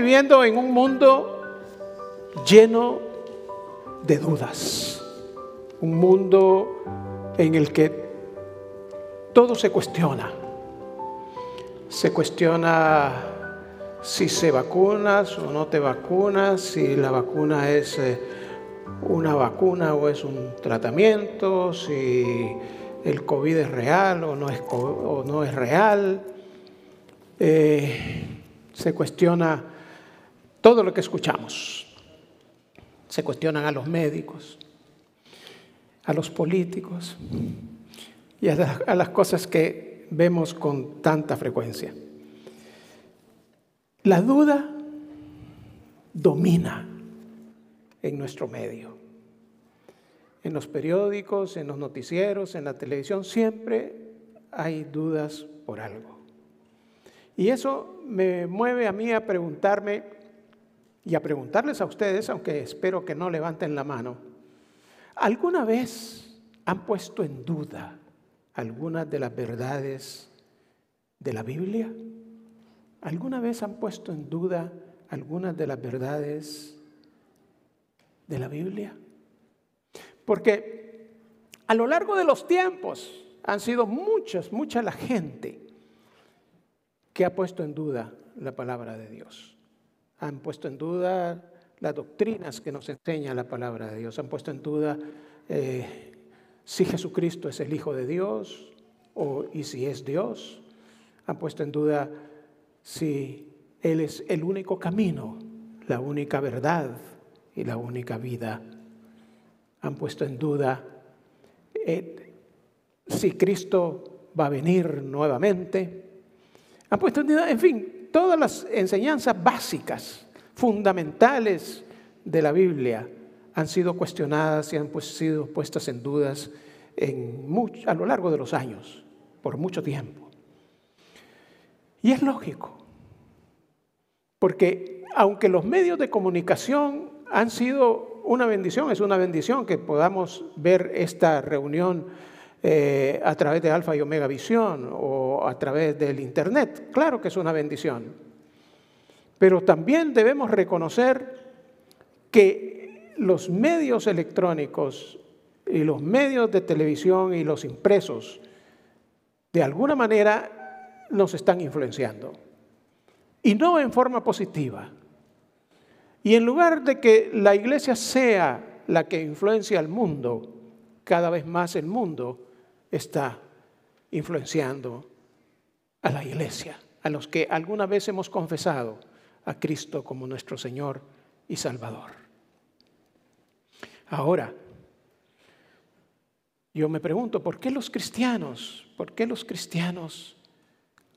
viviendo en un mundo lleno de dudas, un mundo en el que todo se cuestiona. Se cuestiona si se vacunas o no te vacunas, si la vacuna es eh, una vacuna o es un tratamiento, si el COVID es real o no es, o no es real. Eh, se cuestiona todo lo que escuchamos. Se cuestionan a los médicos, a los políticos y a las cosas que vemos con tanta frecuencia. La duda domina en nuestro medio. En los periódicos, en los noticieros, en la televisión, siempre hay dudas por algo. Y eso me mueve a mí a preguntarme y a preguntarles a ustedes, aunque espero que no levanten la mano, ¿alguna vez han puesto en duda algunas de las verdades de la Biblia? ¿Alguna vez han puesto en duda algunas de las verdades de la Biblia? Porque a lo largo de los tiempos han sido muchas, mucha la gente que ha puesto en duda la palabra de Dios. Han puesto en duda las doctrinas que nos enseña la palabra de Dios. Han puesto en duda eh, si Jesucristo es el Hijo de Dios o, y si es Dios. Han puesto en duda si Él es el único camino, la única verdad y la única vida. Han puesto en duda eh, si Cristo va a venir nuevamente han puesto en fin, todas las enseñanzas básicas, fundamentales de la Biblia han sido cuestionadas y han pues, sido puestas en dudas a lo largo de los años, por mucho tiempo. Y es lógico, porque aunque los medios de comunicación han sido una bendición, es una bendición que podamos ver esta reunión eh, a través de Alfa y Omega Visión o a través del Internet. Claro que es una bendición. Pero también debemos reconocer que los medios electrónicos y los medios de televisión y los impresos de alguna manera nos están influenciando. Y no en forma positiva. Y en lugar de que la iglesia sea la que influencia al mundo, cada vez más el mundo está influenciando a la iglesia, a los que alguna vez hemos confesado a Cristo como nuestro Señor y Salvador. Ahora, yo me pregunto, ¿por qué los cristianos, por qué los cristianos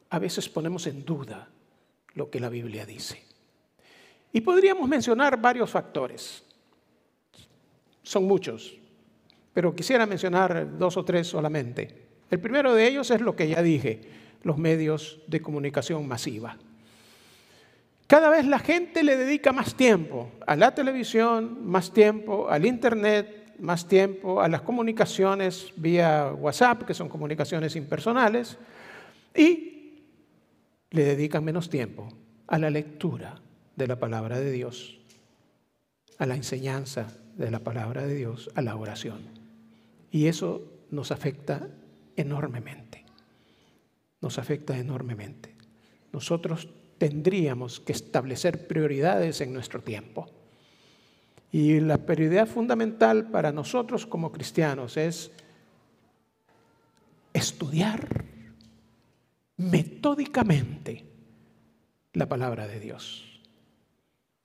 a veces ponemos en duda lo que la Biblia dice? Y podríamos mencionar varios factores. Son muchos, pero quisiera mencionar dos o tres solamente. El primero de ellos es lo que ya dije, los medios de comunicación masiva. Cada vez la gente le dedica más tiempo a la televisión, más tiempo al Internet, más tiempo a las comunicaciones vía WhatsApp, que son comunicaciones impersonales, y le dedican menos tiempo a la lectura de la palabra de Dios, a la enseñanza de la palabra de Dios, a la oración. Y eso nos afecta enormemente. Nos afecta enormemente. Nosotros tendríamos que establecer prioridades en nuestro tiempo. Y la prioridad fundamental para nosotros como cristianos es estudiar metódicamente la palabra de Dios.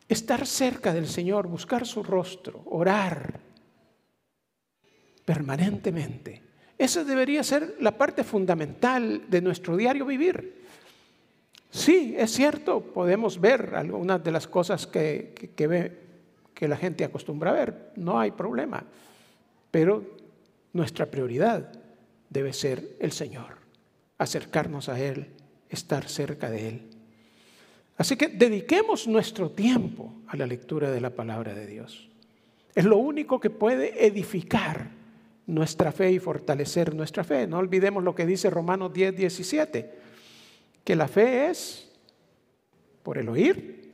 Estar cerca del Señor, buscar su rostro, orar, permanentemente. Esa debería ser la parte fundamental de nuestro diario vivir. Sí, es cierto, podemos ver algunas de las cosas que, que, ve, que la gente acostumbra a ver, no hay problema, pero nuestra prioridad debe ser el Señor, acercarnos a Él, estar cerca de Él. Así que dediquemos nuestro tiempo a la lectura de la palabra de Dios. Es lo único que puede edificar nuestra fe y fortalecer nuestra fe. No olvidemos lo que dice Romanos 10, 17, que la fe es por el oír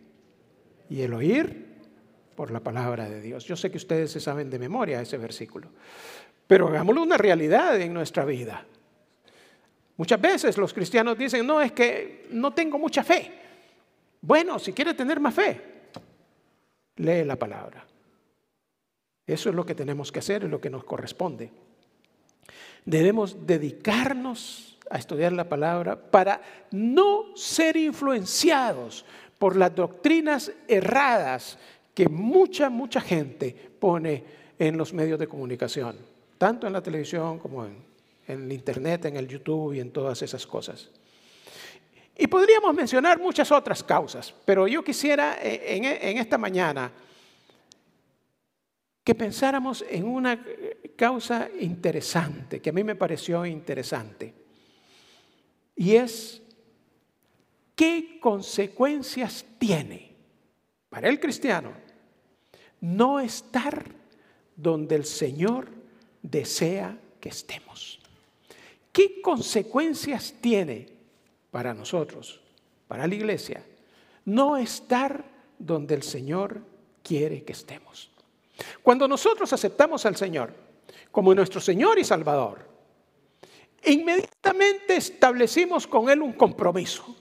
y el oír por la palabra de Dios. Yo sé que ustedes se saben de memoria ese versículo, pero hagámoslo una realidad en nuestra vida. Muchas veces los cristianos dicen, no, es que no tengo mucha fe. Bueno, si quiere tener más fe, lee la palabra. Eso es lo que tenemos que hacer, es lo que nos corresponde. Debemos dedicarnos a estudiar la palabra para no ser influenciados por las doctrinas erradas que mucha, mucha gente pone en los medios de comunicación, tanto en la televisión como en, el Internet, en el YouTube y en todas esas cosas. Y podríamos mencionar muchas otras causas, pero yo quisiera eh, en, en esta mañana que pensáramos en una causa interesante, que a mí me pareció interesante, y es qué consecuencias tiene para el cristiano no estar donde el Señor desea que estemos. ¿Qué consecuencias tiene para nosotros, para la iglesia, no estar donde el Señor quiere que estemos? Cuando nosotros aceptamos al Señor como nuestro Señor y Salvador, inmediatamente establecimos con Él un compromiso,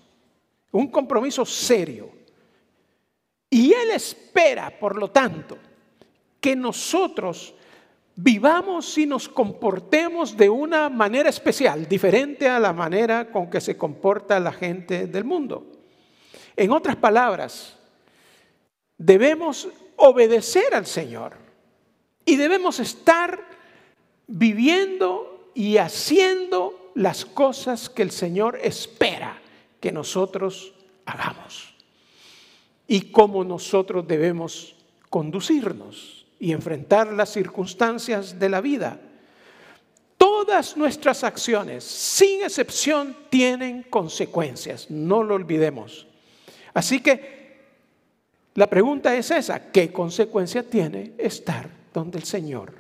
un compromiso serio. Y Él espera, por lo tanto, que nosotros vivamos y nos comportemos de una manera especial, diferente a la manera con que se comporta la gente del mundo. En otras palabras, debemos obedecer al Señor. Y debemos estar viviendo y haciendo las cosas que el Señor espera que nosotros hagamos. Y cómo nosotros debemos conducirnos y enfrentar las circunstancias de la vida. Todas nuestras acciones, sin excepción, tienen consecuencias, no lo olvidemos. Así que la pregunta es esa, ¿qué consecuencia tiene estar donde el Señor?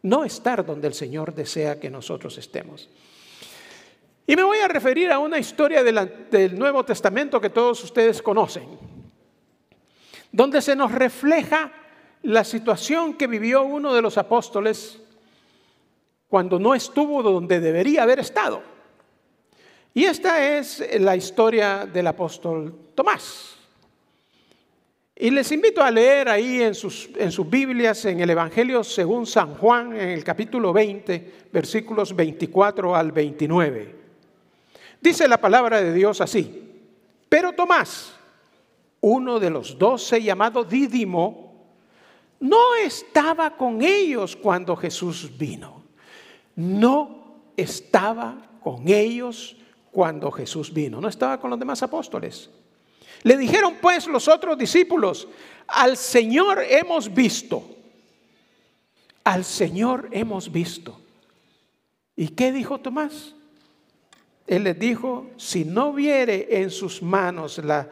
No estar donde el Señor desea que nosotros estemos. Y me voy a referir a una historia del Nuevo Testamento que todos ustedes conocen, donde se nos refleja la situación que vivió uno de los apóstoles cuando no estuvo donde debería haber estado. Y esta es la historia del apóstol Tomás. Y les invito a leer ahí en sus, en sus Biblias, en el Evangelio según San Juan, en el capítulo 20, versículos 24 al 29. Dice la palabra de Dios así, pero Tomás, uno de los doce llamado Dídimo, no estaba con ellos cuando Jesús vino. No estaba con ellos cuando Jesús vino. No estaba con los demás apóstoles. Le dijeron pues los otros discípulos, al Señor hemos visto, al Señor hemos visto. ¿Y qué dijo Tomás? Él les dijo, si no viere en sus manos la,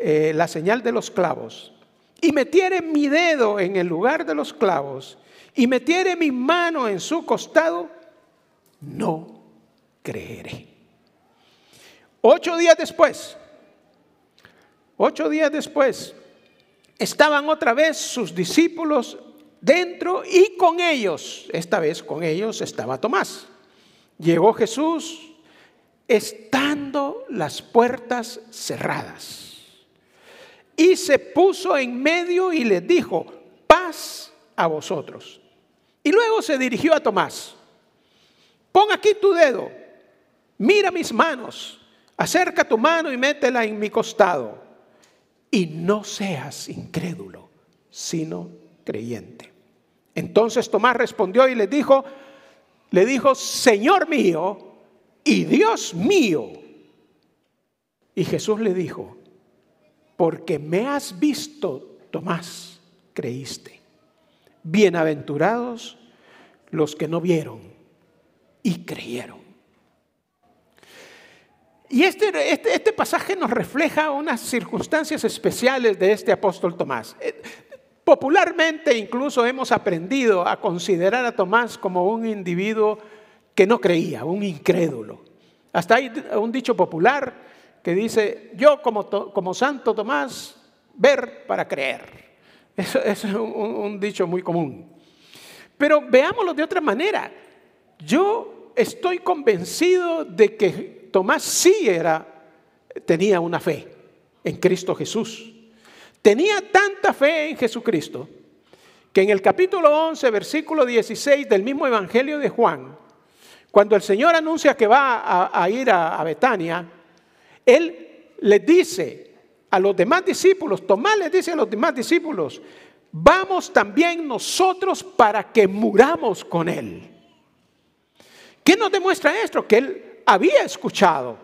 eh, la señal de los clavos, y metiere mi dedo en el lugar de los clavos, y metiere mi mano en su costado, no creeré. Ocho días después, Ocho días después, estaban otra vez sus discípulos dentro y con ellos, esta vez con ellos estaba Tomás. Llegó Jesús estando las puertas cerradas. Y se puso en medio y les dijo, paz a vosotros. Y luego se dirigió a Tomás, pon aquí tu dedo, mira mis manos, acerca tu mano y métela en mi costado y no seas incrédulo, sino creyente. Entonces Tomás respondió y le dijo, le dijo, Señor mío y Dios mío. Y Jesús le dijo, porque me has visto, Tomás, creíste. Bienaventurados los que no vieron y creyeron. Y este, este, este, pasaje nos refleja unas circunstancias especiales de este apóstol Tomás. Eh, Popularmente incluso hemos aprendido a considerar a Tomás como un individuo que no creía, un incrédulo. Hasta hay un dicho popular que dice, yo como, como Santo Tomás, ver para creer. Eso, es un, un dicho muy común. Pero veámoslo de otra manera. Yo estoy convencido de que Tomás sí era, tenía una fe en Cristo Jesús. Tenía tanta fe en Jesucristo que en el capítulo 11, versículo 16 del mismo Evangelio de Juan, cuando el Señor anuncia que va a, ir a, a, Betania, Él le dice a los demás discípulos, Tomás les dice a los demás discípulos, vamos también nosotros para que muramos con Él. ¿Qué nos demuestra esto? Que Él había escuchado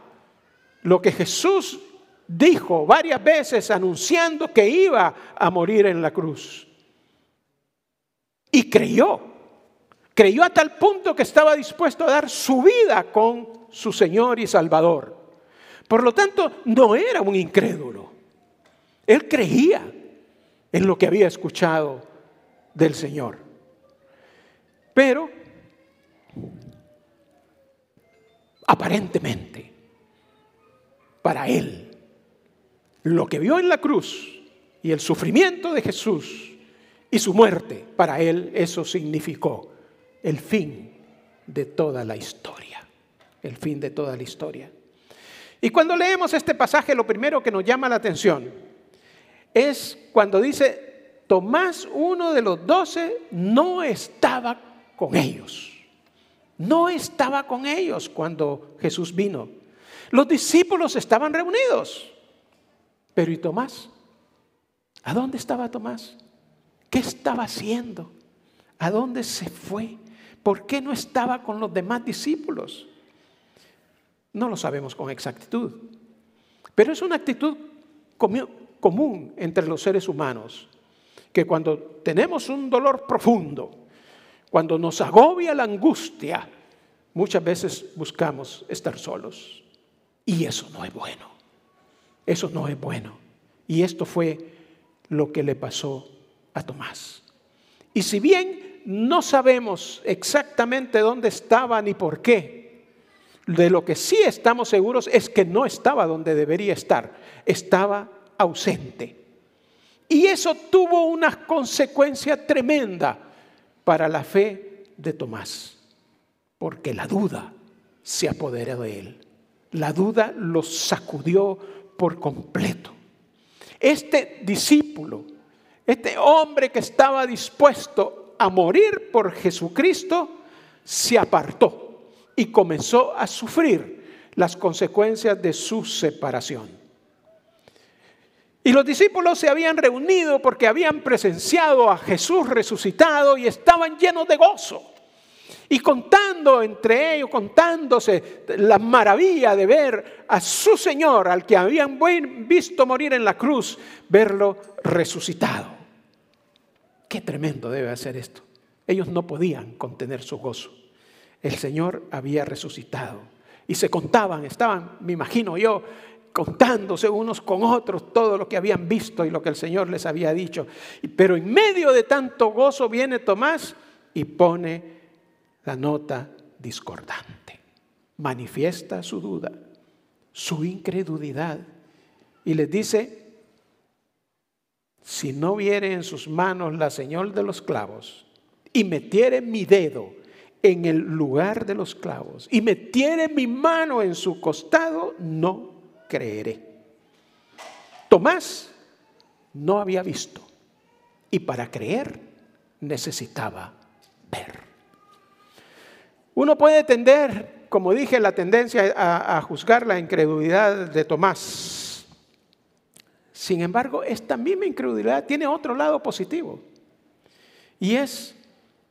lo que Jesús dijo varias veces anunciando que iba a morir en la cruz. Y creyó. Creyó a tal punto que estaba dispuesto a dar su vida con su Señor y Salvador. Por lo tanto, no era un incrédulo. Él creía en lo que había escuchado del Señor. Pero, aparentemente, para él, lo que vio en la cruz y el sufrimiento de Jesús y su muerte, para él eso significó el fin de toda la historia. El fin de toda la historia. Y cuando leemos este pasaje, lo primero que nos llama la atención es cuando dice, Tomás, uno de los doce, no estaba con ellos. No estaba con ellos cuando Jesús vino. Los discípulos estaban reunidos. Pero ¿y Tomás? ¿A dónde estaba Tomás? ¿Qué estaba haciendo? ¿A dónde se fue? ¿Por qué no estaba con los demás discípulos? No lo sabemos con exactitud, pero es una actitud común entre los seres humanos, que cuando tenemos un dolor profundo, cuando nos agobia la angustia, muchas veces buscamos estar solos. Y eso no es bueno. Eso no es bueno. Y esto fue lo que le pasó a Tomás. Y si bien no sabemos exactamente dónde estaba ni por qué, de lo que sí estamos seguros es que no estaba donde debería estar, estaba ausente. Y eso tuvo una consecuencia tremenda para la fe de Tomás, porque la duda se apoderó de él. La duda lo sacudió por completo. Este discípulo, este hombre que estaba dispuesto a morir por Jesucristo, se apartó y comenzó a sufrir las consecuencias de su separación. Y los discípulos se habían reunido porque habían presenciado a Jesús resucitado y estaban llenos de gozo. Y contando entre ellos, contándose la maravilla de ver a su Señor, al que habían visto morir en la cruz, verlo resucitado. Qué tremendo debe ser esto. Ellos no podían contener su gozo. El Señor había resucitado. Y se contaban, estaban, me imagino yo, contándose unos con otros todo lo que habían visto y lo que el Señor les había dicho. Pero en medio de tanto gozo viene Tomás y pone la nota discordante. Manifiesta su duda, su incredulidad y les dice, si no viere en sus manos la señal de los clavos y metiere mi dedo en el lugar de los clavos y metiere mi mano en su costado, no creeré. Tomás no había visto y para creer necesitaba ver. Uno puede tender, como dije, la tendencia a, juzgar la incredulidad de Tomás. Sin embargo, esta misma incredulidad tiene otro lado positivo. Y es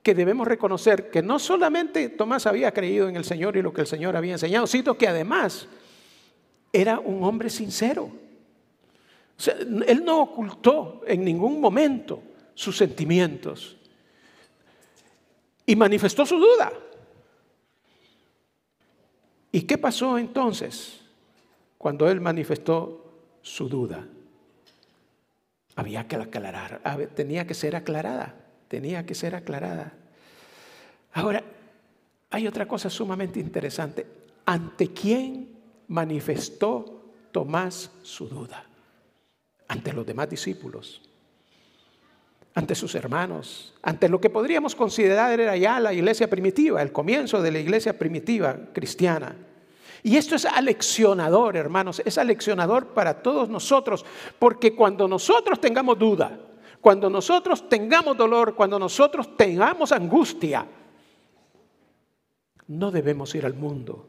que debemos reconocer que no solamente Tomás había creído en el Señor y lo que el Señor había enseñado, sino que además era un hombre sincero. Él no ocultó en ningún momento sus sentimientos y manifestó su duda. ¿Y qué pasó entonces cuando él manifestó su duda? había que aclarar, tenía que ser aclarada, tenía que ser aclarada. Ahora, hay otra cosa sumamente interesante. ¿Ante quién manifestó Tomás su duda? Ante los demás discípulos, ante sus hermanos, ante lo que podríamos considerar era ya la iglesia primitiva, el comienzo de la iglesia primitiva cristiana. Y esto es aleccionador, hermanos, es aleccionador para todos nosotros, porque cuando nosotros tengamos duda, cuando nosotros tengamos dolor, cuando nosotros tengamos angustia, no debemos ir al mundo,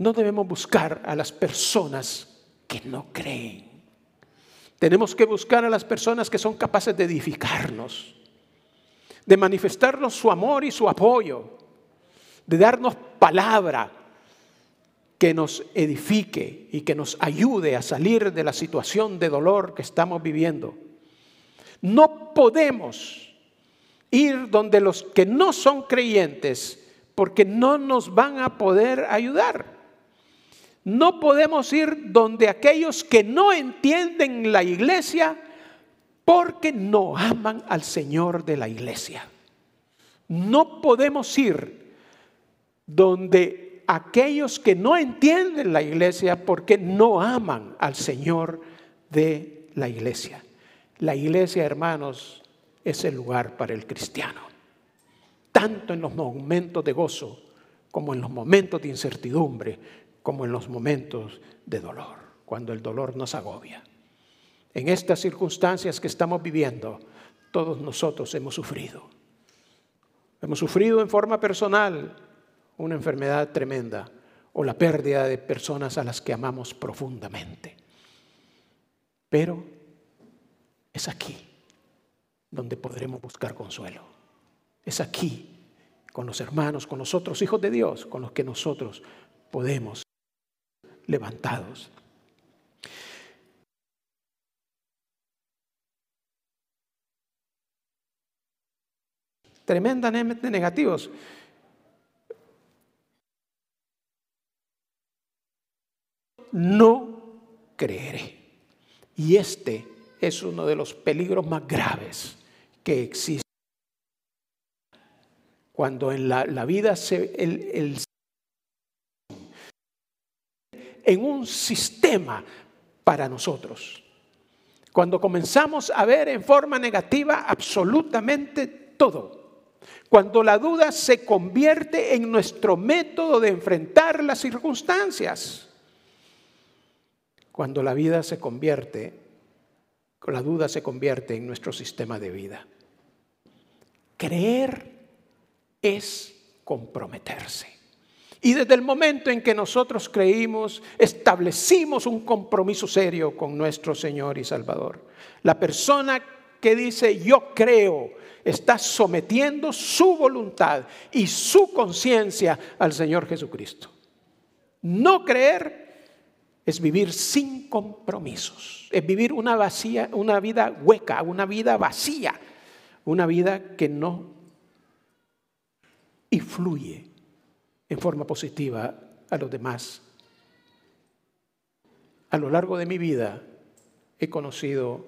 no debemos buscar a las personas que no creen. Tenemos que buscar a las personas que son capaces de edificarnos, de manifestarnos su amor y su apoyo, de darnos palabra, que nos edifique y que nos ayude a salir de la situación de dolor que estamos viviendo. No podemos ir donde los que no son creyentes porque no nos van a poder ayudar. No podemos ir donde aquellos que no entienden la iglesia porque no aman al Señor de la iglesia. No podemos ir donde aquellos que no entienden la iglesia porque no aman al Señor de la iglesia. La iglesia, hermanos, es el lugar para el cristiano, tanto en los momentos de gozo como en los momentos de incertidumbre, como en los momentos de dolor, cuando el dolor nos agobia. En estas circunstancias que estamos viviendo, todos nosotros hemos sufrido. Hemos sufrido en forma personal, una enfermedad tremenda o la pérdida de personas a las que amamos profundamente. Pero es aquí donde podremos buscar consuelo. Es aquí, con los hermanos, con los otros hijos de Dios, con los que nosotros podemos levantados. Tremendamente negativos. no creeré. Y este es uno de los peligros más graves que existe. Cuando en la, vida se, el, en un sistema para nosotros. Cuando comenzamos a ver en forma negativa absolutamente todo. Cuando la duda se convierte en nuestro método de enfrentar las circunstancias. Cuando la vida se convierte, la duda se convierte en nuestro sistema de vida. Creer es comprometerse. Y desde el momento en que nosotros creímos, establecimos un compromiso serio con nuestro Señor y Salvador. La persona que dice yo creo está sometiendo su voluntad y su conciencia al Señor Jesucristo. No creer es vivir sin compromisos, es vivir una, vacía, una vida hueca, una vida vacía, una vida que no influye en forma positiva a los demás. A lo largo de mi vida he conocido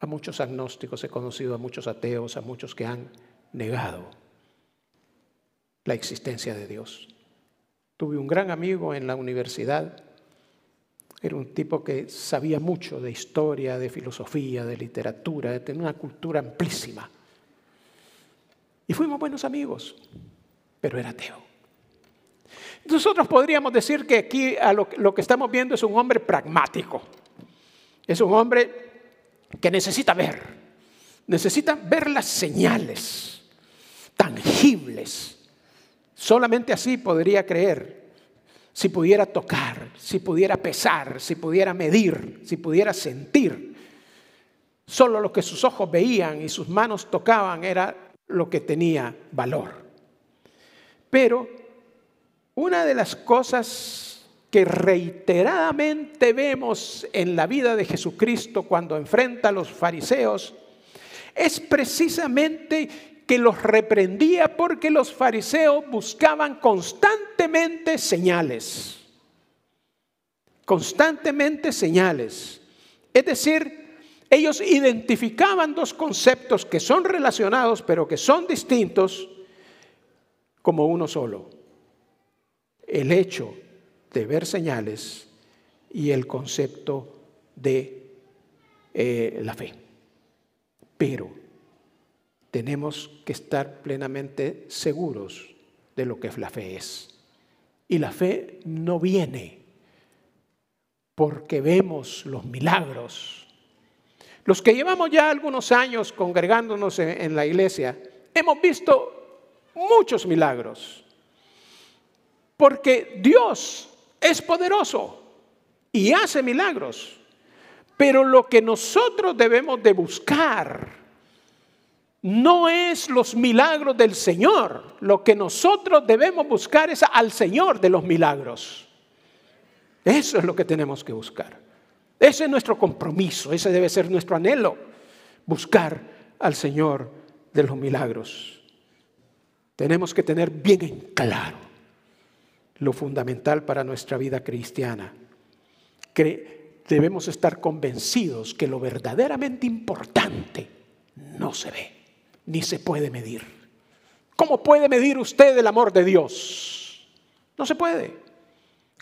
a muchos agnósticos, he conocido a muchos ateos, a muchos que han negado la existencia de Dios. Tuve un gran amigo en la universidad era un tipo que sabía mucho de historia, de filosofía, de literatura, tener una cultura amplísima. Y fuimos buenos amigos, pero era ateo. Nosotros podríamos decir que aquí lo, lo que estamos viendo es un hombre pragmático. Es un hombre que necesita ver, necesita ver las señales tangibles. Solamente así podría creer si pudiera tocar, si pudiera pesar, si pudiera medir, si pudiera sentir. Solo lo que sus ojos veían y sus manos tocaban era lo que tenía valor. Pero una de las cosas que reiteradamente vemos en la vida de Jesucristo cuando enfrenta a los fariseos es precisamente que los reprendía porque los fariseos buscaban constantemente señales. Constantemente señales. Es decir, Ellos identificaban dos conceptos que son relacionados pero que son distintos como uno solo. El hecho de ver señales y el concepto de eh, la fe. Pero tenemos que estar plenamente seguros de lo que la fe es. Y la fe no viene porque vemos los milagros. Los que llevamos ya algunos años congregándonos en la iglesia, hemos visto muchos milagros. Porque Dios es poderoso y hace milagros. Pero lo que nosotros debemos de buscar no es los milagros del Señor. Lo que nosotros debemos buscar es al Señor de los milagros. Eso es lo que tenemos que buscar. Ese es nuestro compromiso, ese debe ser nuestro anhelo, buscar al Señor de los milagros. Tenemos que tener bien en claro lo fundamental para nuestra vida cristiana. debemos estar convencidos que lo verdaderamente importante no se ve, ni se puede medir. ¿Cómo puede medir usted el amor de Dios? No se puede.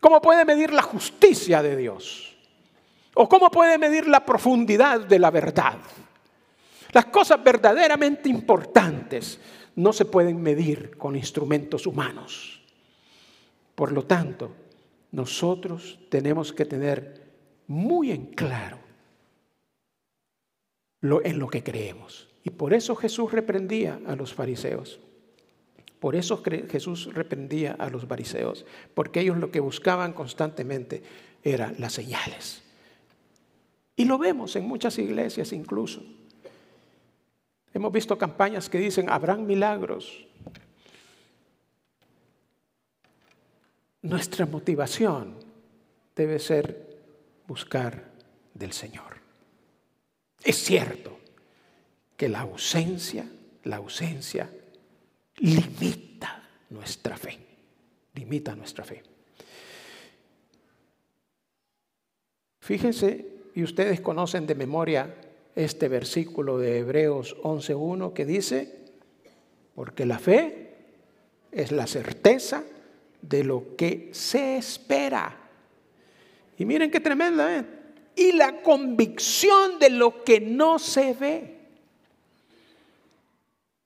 ¿Cómo puede medir la justicia de Dios? ¿O cómo puede medir la profundidad de la verdad? Las cosas verdaderamente importantes no se pueden medir con instrumentos humanos. Por lo tanto, nosotros tenemos que tener muy en claro lo, en lo que creemos. Y por eso Jesús reprendía a los fariseos. Por eso Jesús reprendía a los fariseos, porque ellos lo que buscaban constantemente eran las señales. Y lo vemos en muchas iglesias incluso. Hemos visto campañas que dicen, habrán milagros. Nuestra motivación debe ser buscar del Señor. Es cierto que la ausencia, la ausencia limita nuestra fe, limita nuestra fe. Fíjense, y ustedes conocen de memoria este versículo de Hebreos 11.1 que dice, porque la fe es la certeza de lo que se espera. Y miren qué tremenda, ¿eh? Y la convicción de lo que no se ve.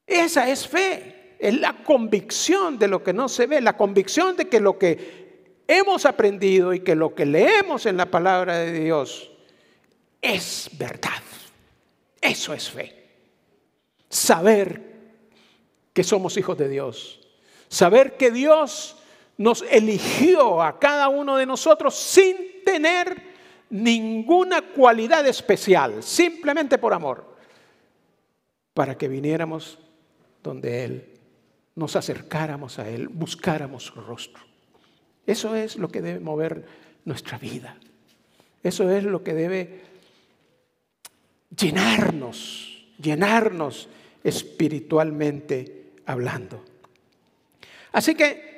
Esa es fe es la convicción de lo que no se ve, la convicción de que lo que hemos aprendido y que lo que leemos en la palabra de Dios es verdad. Eso es fe. Saber que somos hijos de Dios. Saber que Dios nos eligió a cada uno de nosotros sin tener ninguna cualidad especial, simplemente por amor, para que viniéramos donde Él nos acercáramos a Él, buscáramos su rostro. Eso es lo que debe mover nuestra vida. Eso es lo que debe llenarnos, llenarnos espiritualmente hablando. Así que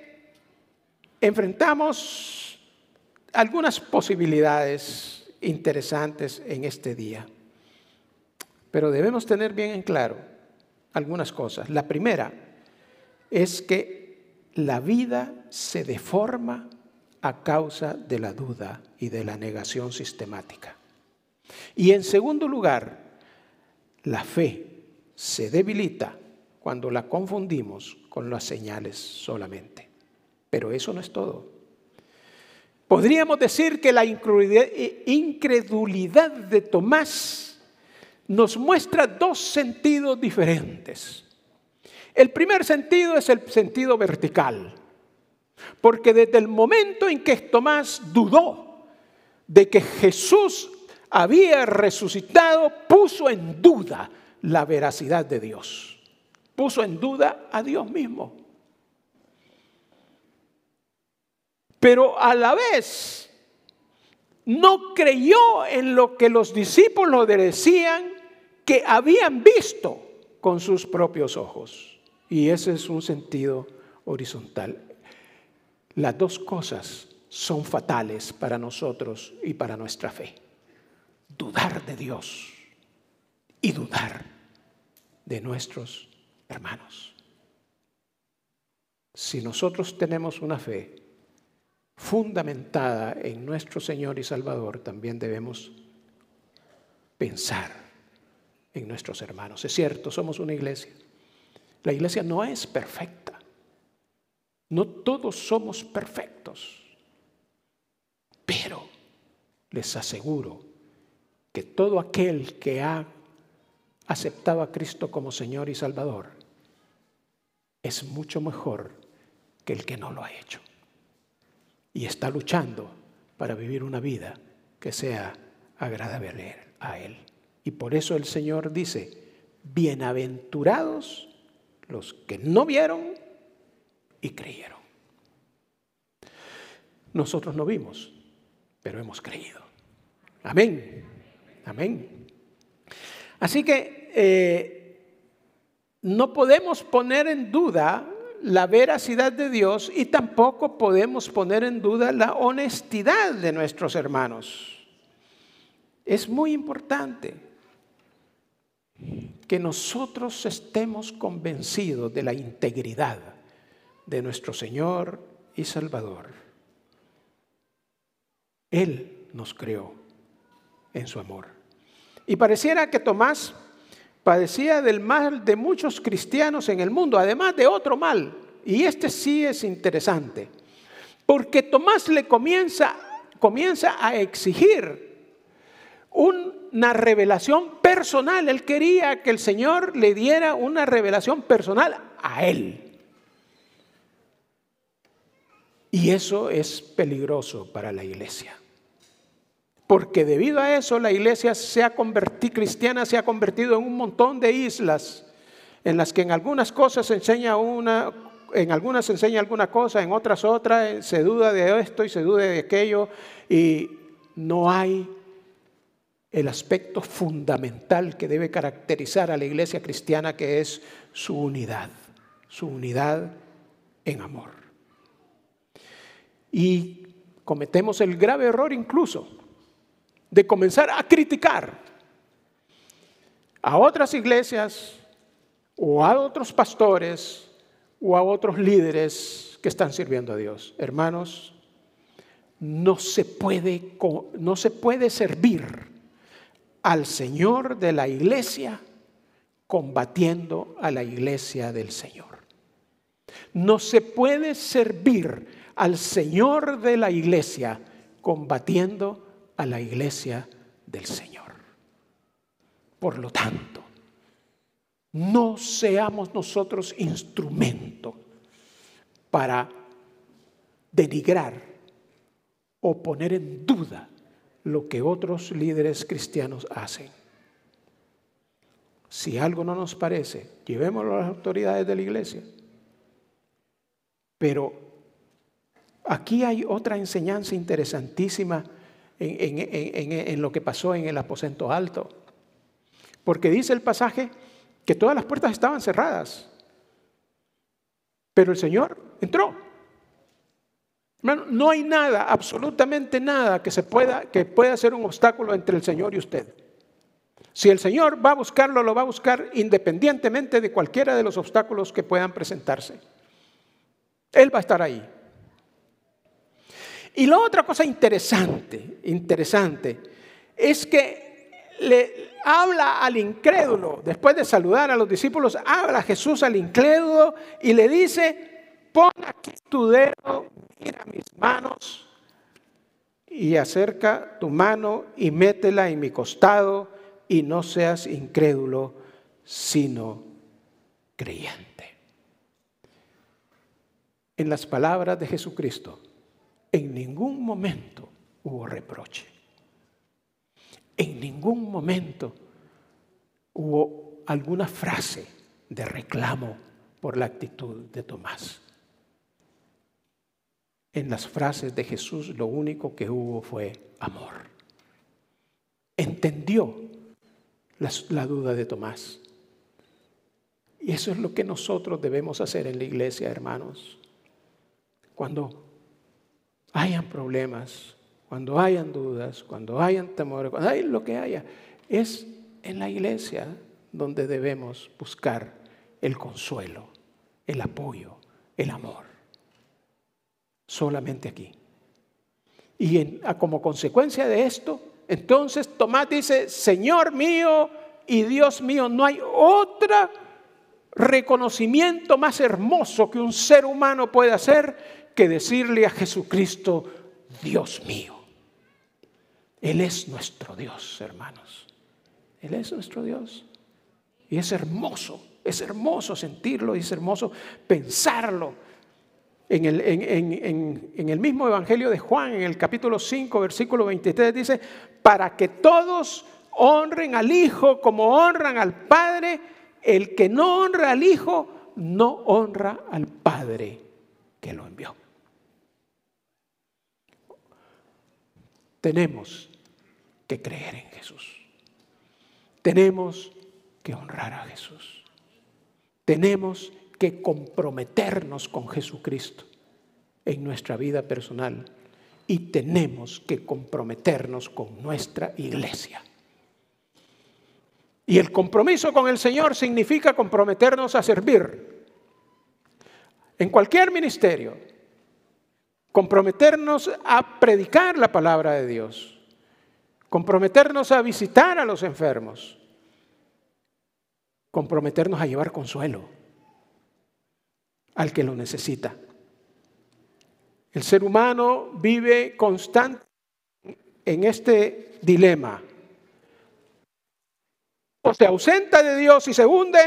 enfrentamos algunas posibilidades interesantes en este día, pero debemos tener bien en claro algunas cosas. La primera, es que la vida se deforma a causa de la duda y de la negación sistemática. Y en segundo lugar, la fe se debilita cuando la confundimos con las señales solamente. Pero eso no es todo. Podríamos decir que la incredulidad de Tomás nos muestra dos sentidos diferentes. El primer sentido es el sentido vertical, porque desde el momento en que Tomás dudó de que Jesús había resucitado, puso en duda la veracidad de Dios, puso en duda a Dios mismo. Pero a la vez no creyó en lo que los discípulos decían que habían visto con sus propios ojos. Y ese es un sentido horizontal. Las dos cosas son fatales para nosotros y para nuestra fe. Dudar de Dios y dudar de nuestros hermanos. Si nosotros tenemos una fe fundamentada en nuestro Señor y Salvador, también debemos pensar en nuestros hermanos. Es cierto, somos una iglesia. La iglesia no es perfecta. No todos somos perfectos. Pero les aseguro que todo aquel que ha aceptado a Cristo como Señor y Salvador es mucho mejor que el que no lo ha hecho. Y está luchando para vivir una vida que sea agradable a Él. Y por eso el Señor dice, bienaventurados los que no vieron y creyeron. Nosotros no vimos, pero hemos creído. Amén. Amén. Así que eh, no podemos poner en duda la veracidad de Dios y tampoco podemos poner en duda la honestidad de nuestros hermanos. Es muy importante que nosotros estemos convencidos de la integridad de nuestro Señor y Salvador. Él nos creó en su amor. Y pareciera que Tomás padecía del mal de muchos cristianos en el mundo, además de otro mal. Y este sí es interesante, porque Tomás le comienza, comienza a exigir una revelación personal. Él quería que el Señor le diera una revelación personal a él. Y eso es peligroso para la iglesia. Porque debido a eso la iglesia se ha convertido, cristiana se ha convertido en un montón de islas en las que en algunas cosas se enseña una, en algunas se enseña alguna cosa, en otras otra, eh, se duda de esto y se duda de aquello y no hay el aspecto fundamental que debe caracterizar a la iglesia cristiana que es su unidad, su unidad en amor. Y cometemos el grave error incluso de comenzar a criticar a otras iglesias o a otros pastores o a otros líderes que están sirviendo a Dios. Hermanos, no se puede, no se puede servir al Señor de la iglesia combatiendo a la iglesia del Señor. No se puede servir al Señor de la iglesia combatiendo a la iglesia del Señor. Por lo tanto, no seamos nosotros instrumento para denigrar o poner en duda lo que otros líderes cristianos hacen. Si algo no nos parece, llevémoslo a las autoridades de la iglesia. Pero aquí hay otra enseñanza interesantísima en, lo que pasó en el aposento alto. Porque dice el pasaje que todas las puertas estaban cerradas, pero el Señor entró. no hay nada, absolutamente nada que se pueda que pueda ser un obstáculo entre el Señor y usted. Si el Señor va a buscarlo, lo va a buscar independientemente de cualquiera de los obstáculos que puedan presentarse. Él va a estar ahí. Y la otra cosa interesante, interesante, es que le habla al incrédulo, después de saludar a los discípulos, habla Jesús al incrédulo y le dice, pon aquí tu dedo, mira mis manos y acerca tu mano y métela en mi costado y no seas incrédulo, sino creyente. En las palabras de Jesucristo, en ningún momento hubo reproche. En ningún momento hubo alguna frase de reclamo por la actitud de Tomás. En las frases de Jesús lo único que hubo fue amor. Entendió la, duda de Tomás. Y eso es lo que nosotros debemos hacer en la iglesia, hermanos. Cuando hayan problemas, cuando hayan dudas, cuando hayan temores, cuando hay lo que haya, es en la iglesia donde debemos buscar el consuelo, el apoyo, el amor. Solamente aquí. Y como consecuencia de esto, entonces Tomás dice, Señor mío y Dios mío, no hay otro reconocimiento más hermoso que un ser humano puede hacer que decirle a Jesucristo, Dios mío. Él es nuestro Dios, hermanos. Él es nuestro Dios. Y es hermoso, es hermoso sentirlo y es hermoso pensarlo. En el, en, el, mismo Evangelio de Juan, en el capítulo 5, versículo 23, dice, para que todos honren al Hijo como honran al Padre, el que no honra al Hijo no honra al Padre que lo envió. Tenemos que creer en Jesús. Tenemos que honrar a Jesús. Tenemos que comprometernos con Jesucristo en nuestra vida personal y tenemos que comprometernos con nuestra iglesia. Y el compromiso con el Señor significa comprometernos a servir en cualquier ministerio, comprometernos a predicar la palabra de Dios, comprometernos a visitar a los enfermos, comprometernos a llevar consuelo al que lo necesita. El ser humano vive constante en este dilema. O se ausenta de Dios y se hunde,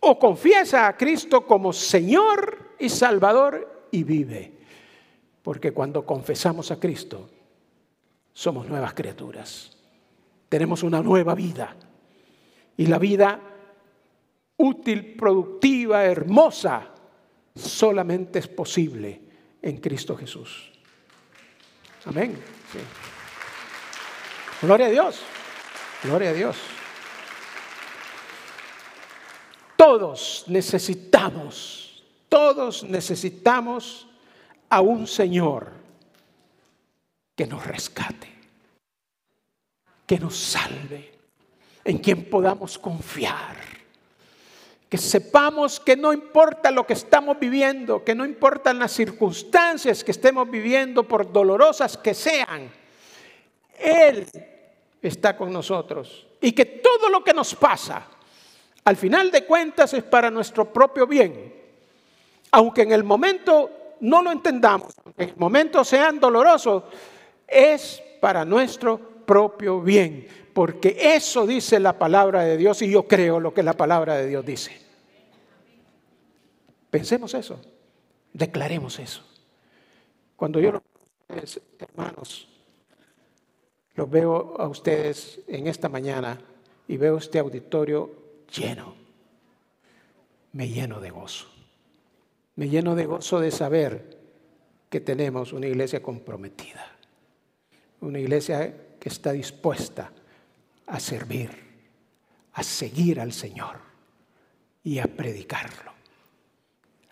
o confiesa a Cristo como Señor y Salvador y vive. Porque cuando confesamos a Cristo, somos nuevas criaturas. Tenemos una nueva vida. Y la vida útil, productiva, hermosa, solamente es posible en Cristo Jesús. Amén. Gloria a Dios. Gloria a Dios. Todos necesitamos, todos necesitamos a un Señor que nos rescate, que nos salve, en quien podamos confiar. Que sepamos que no importa lo que estamos viviendo, que no importan las circunstancias que estemos viviendo, por dolorosas que sean, Él está con nosotros. Y que todo lo que nos pasa, al final de cuentas, es para nuestro propio bien. Aunque en el momento no lo entendamos, aunque en el momento sean dolorosos, es para nuestro propio bien, porque eso dice la palabra de Dios y yo creo lo que la palabra de Dios dice. Pensemos eso, declaremos eso. Cuando yo, hermanos, los veo a ustedes en esta mañana y veo este auditorio lleno, me lleno de gozo. Me lleno de gozo de saber que tenemos una iglesia comprometida una iglesia que está dispuesta a servir, a seguir al Señor y a predicarlo.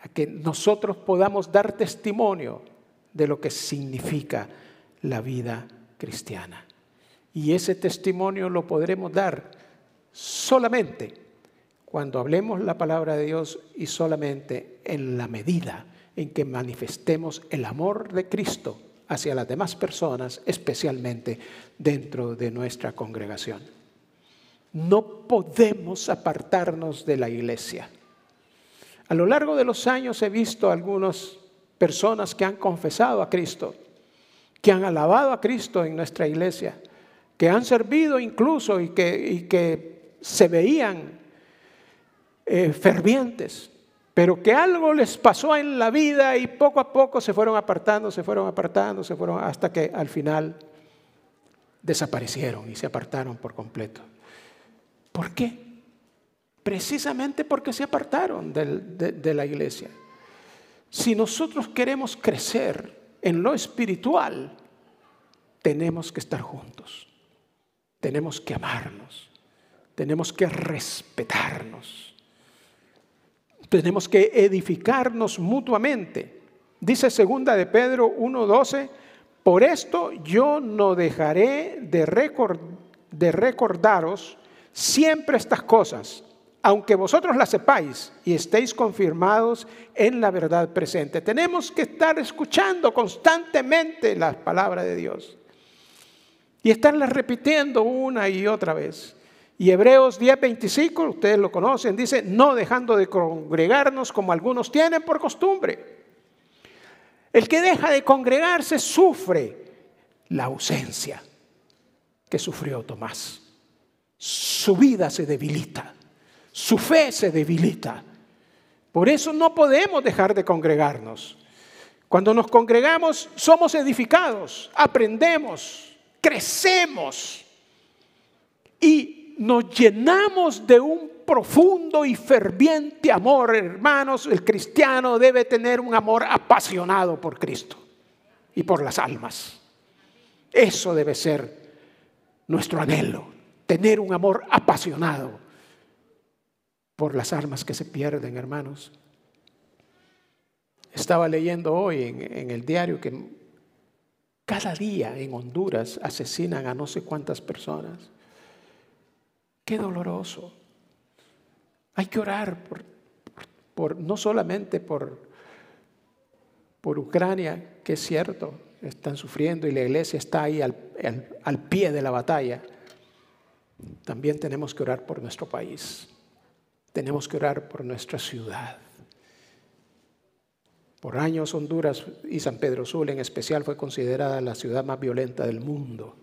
A que nosotros podamos dar testimonio de lo que significa la vida cristiana. Y ese testimonio lo podremos dar solamente cuando hablemos la palabra de Dios y solamente en la medida en que manifestemos el amor de Cristo hacia las demás personas, especialmente dentro de nuestra congregación. No podemos apartarnos de la iglesia. A lo largo de los años he visto algunas personas que han confesado a Cristo, que han alabado a Cristo en nuestra iglesia, que han servido incluso y que, que se veían eh, fervientes, pero que algo les pasó en la vida y poco a poco se fueron apartando, se fueron apartando, se fueron hasta que al final desaparecieron y se apartaron por completo. ¿Por qué? Precisamente porque se apartaron de, de la iglesia. Si nosotros queremos crecer en lo espiritual, tenemos que estar juntos, tenemos que amarnos, tenemos que respetarnos tenemos que edificarnos mutuamente. Dice segunda de Pedro 1:12, por esto yo no dejaré de, de recordaros siempre estas cosas, aunque vosotros las sepáis y estéis confirmados en la verdad presente. Tenemos que estar escuchando constantemente las palabras de Dios y estarlas repitiendo una y otra vez. Y Hebreos 10:25, ustedes lo conocen, dice, no dejando de congregarnos como algunos tienen por costumbre. El que deja de congregarse sufre la ausencia que sufrió Tomás. Su vida se debilita, su fe se debilita. Por eso no podemos dejar de congregarnos. Cuando nos congregamos somos edificados, aprendemos, crecemos y nos llenamos de un profundo y ferviente amor, hermanos. El cristiano debe tener un amor apasionado por Cristo y por las almas. Eso debe ser nuestro anhelo, tener un amor apasionado por las almas que se pierden, hermanos. Estaba leyendo hoy en, el diario que cada día en Honduras asesinan a no sé cuántas personas. Qué doloroso. Hay que orar por, no solamente por, por Ucrania, que es cierto, están sufriendo y la iglesia está ahí al, al pie de la batalla. También tenemos que orar por nuestro país. Tenemos que orar por nuestra ciudad. Por años Honduras y San Pedro Sula en especial fue considerada la ciudad más violenta del mundo.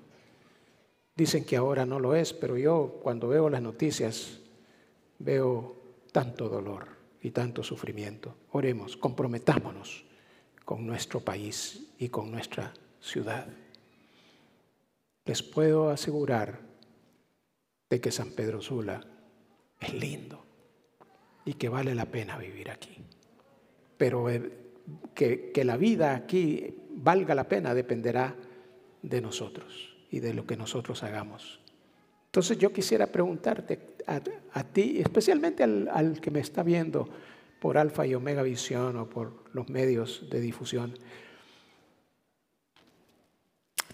Dicen que ahora no lo es, pero yo cuando veo las noticias veo tanto dolor y tanto sufrimiento. Oremos, comprometámonos con nuestro país y con nuestra ciudad. Les puedo asegurar de que San Pedro Sula es lindo y que vale la pena vivir aquí. Pero eh, que, que la vida aquí valga la pena dependerá de nosotros y de lo que nosotros hagamos. Entonces yo quisiera preguntarte a, ti, especialmente al, que me está viendo por Alfa y Omega Visión o por los medios de difusión,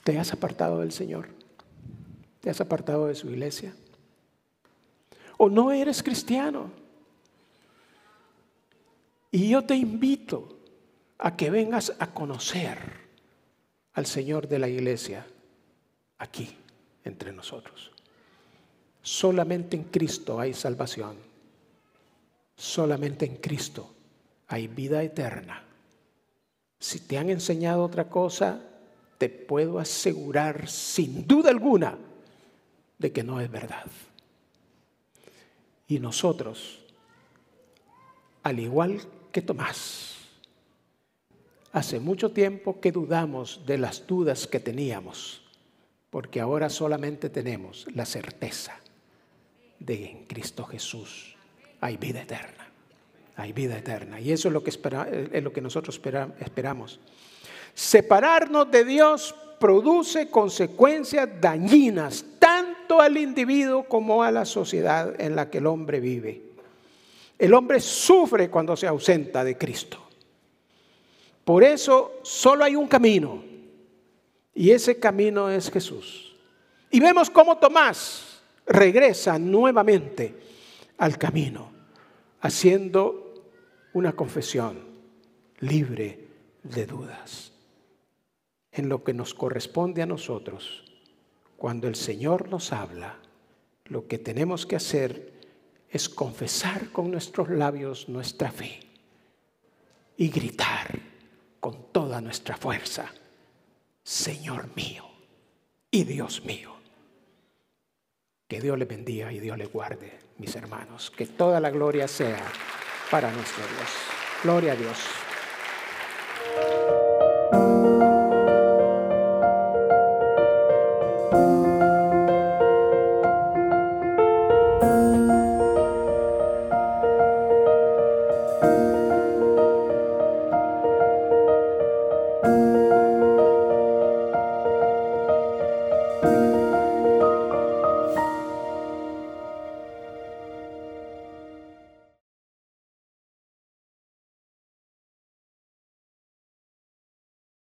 ¿te has apartado del Señor? ¿Te has apartado de su iglesia? ¿O no eres cristiano? Y yo te invito a que vengas a conocer al Señor de la iglesia aquí entre nosotros. Solamente en Cristo hay salvación. Solamente en Cristo hay vida eterna. Si te han enseñado otra cosa, te puedo asegurar sin duda alguna de que no es verdad. Y nosotros, al igual que Tomás, hace mucho tiempo que dudamos de las dudas que teníamos, porque ahora solamente tenemos la certeza de en Cristo Jesús hay vida eterna. Hay vida eterna. Y eso es lo que, es lo que nosotros esperamos. Separarnos de Dios produce consecuencias dañinas tanto al individuo como a la sociedad en la que el hombre vive. El hombre sufre cuando se ausenta de Cristo. Por eso solo hay un camino y ese camino es Jesús. Y vemos cómo Tomás regresa nuevamente al camino, haciendo una confesión libre de dudas. En lo que nos corresponde a nosotros, cuando el Señor nos habla, lo que tenemos que hacer es confesar con nuestros labios nuestra fe y gritar con toda nuestra fuerza, Señor mío y Dios mío. Que Dios le bendiga y Dios le guarde, mis hermanos. Que toda la gloria sea para nuestro Dios. Gloria a Dios.